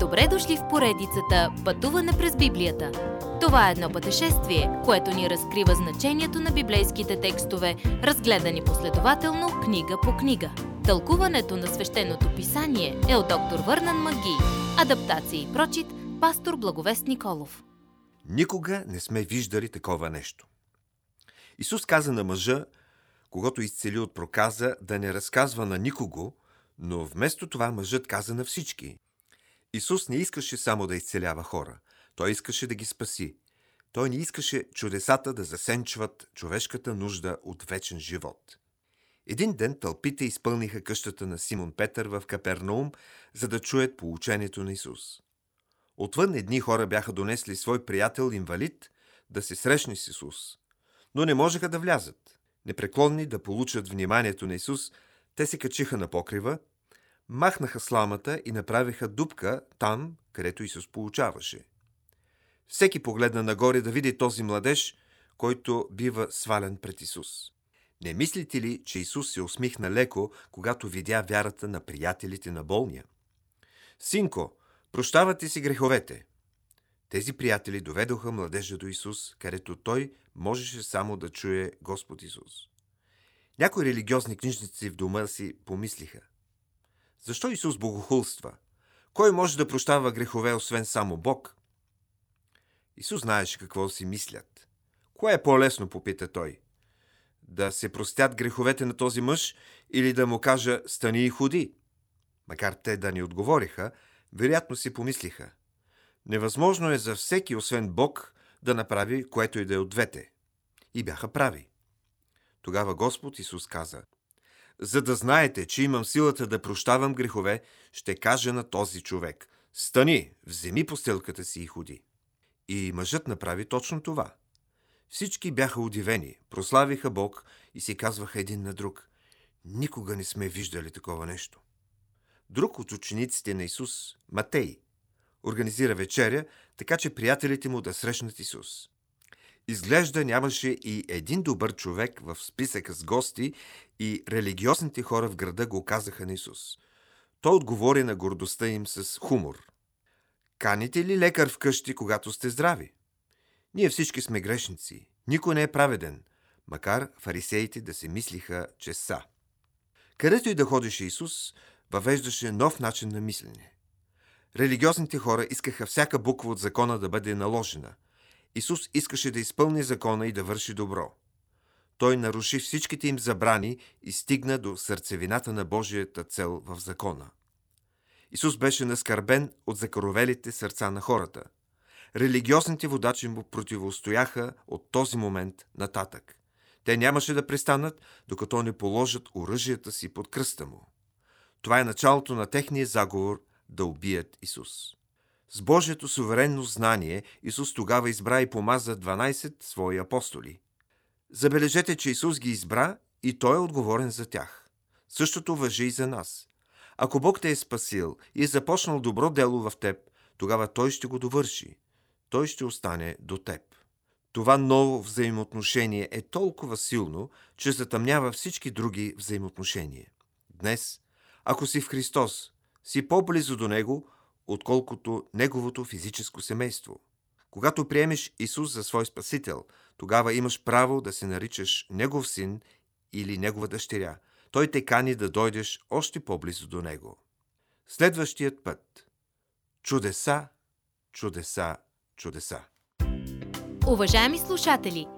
Добре дошли в поредицата Пътуване през Библията. Това е едно пътешествие, което ни разкрива значението на библейските текстове, разгледани последователно книга по книга. Тълкуването на свещеното писание е от доктор Върнан Маги. Адаптация и прочит, пастор Благовест Николов. Никога не сме виждали такова нещо. Исус каза на мъжа, когато изцели от проказа, да не разказва на никого, но вместо това мъжът каза на всички. Исус не искаше само да изцелява хора. Той искаше да ги спаси. Той не искаше чудесата да засенчват човешката нужда от вечен живот. Един ден тълпите изпълниха къщата на Симон Петър в Капернаум, за да чуят поучението на Исус. Отвън едни хора бяха донесли свой приятел инвалид да се срещне с Исус, но не можеха да влязат. Непреклонни да получат вниманието на Исус, те се качиха на покрива, махнаха сламата и направиха дупка там, където Исус получаваше. Всеки погледна нагоре да види този младеж, който бива свален пред Исус. Не мислите ли, че Исус се усмихна леко, когато видя вярата на приятелите на болния? Синко, прощавате си греховете. Тези приятели доведоха младежа до Исус, където той можеше само да чуе Господ Исус. Някои религиозни книжници в дома си помислиха. Защо Исус богохулства? Кой може да прощава грехове, освен само Бог? Исус знаеше какво си мислят. Кое е по-лесно, попита той. Да се простят греховете на този мъж или да му кажа «стани и ходи»? Макар те да ни отговориха, вероятно си помислиха. Невъзможно е за всеки, освен Бог, да направи което и да е от двете. И бяха прави. Тогава Господ Исус каза – за да знаете, че имам силата да прощавам грехове, ще кажа на този човек – стани, вземи постелката си и ходи. И мъжът направи точно това. Всички бяха удивени, прославиха Бог и си казваха един на друг – никога не сме виждали такова нещо. Друг от учениците на Исус, Матей, организира вечеря, така че приятелите му да срещнат Исус. Изглежда нямаше и един добър човек в списъка с гости и религиозните хора в града го казаха на Исус. Той отговори на гордостта им с хумор. Каните ли лекар вкъщи, когато сте здрави? Ние всички сме грешници. Никой не е праведен, макар фарисеите да се мислиха, че са. Където и да ходеше Исус, въвеждаше нов начин на мислене. Религиозните хора искаха всяка буква от закона да бъде наложена – Исус искаше да изпълни закона и да върши добро. Той наруши всичките им забрани и стигна до сърцевината на Божията цел в закона. Исус беше наскърбен от закоровелите сърца на хората. Религиозните водачи му противостояха от този момент нататък. Те нямаше да престанат, докато не положат оръжията си под кръста му. Това е началото на техния заговор да убият Исус. С Божието суверенно знание Исус тогава избра и помаза 12 свои апостоли. Забележете, че Исус ги избра и Той е отговорен за тях. Същото въжи и за нас. Ако Бог те е спасил и е започнал добро дело в теб, тогава Той ще го довърши. Той ще остане до теб. Това ново взаимоотношение е толкова силно, че затъмнява всички други взаимоотношения. Днес, ако си в Христос, си по-близо до Него, отколкото неговото физическо семейство. Когато приемеш Исус за свой спасител, тогава имаш право да се наричаш Негов син или Негова дъщеря. Той те кани да дойдеш още по-близо до Него. Следващият път. Чудеса, чудеса, чудеса. Уважаеми слушатели!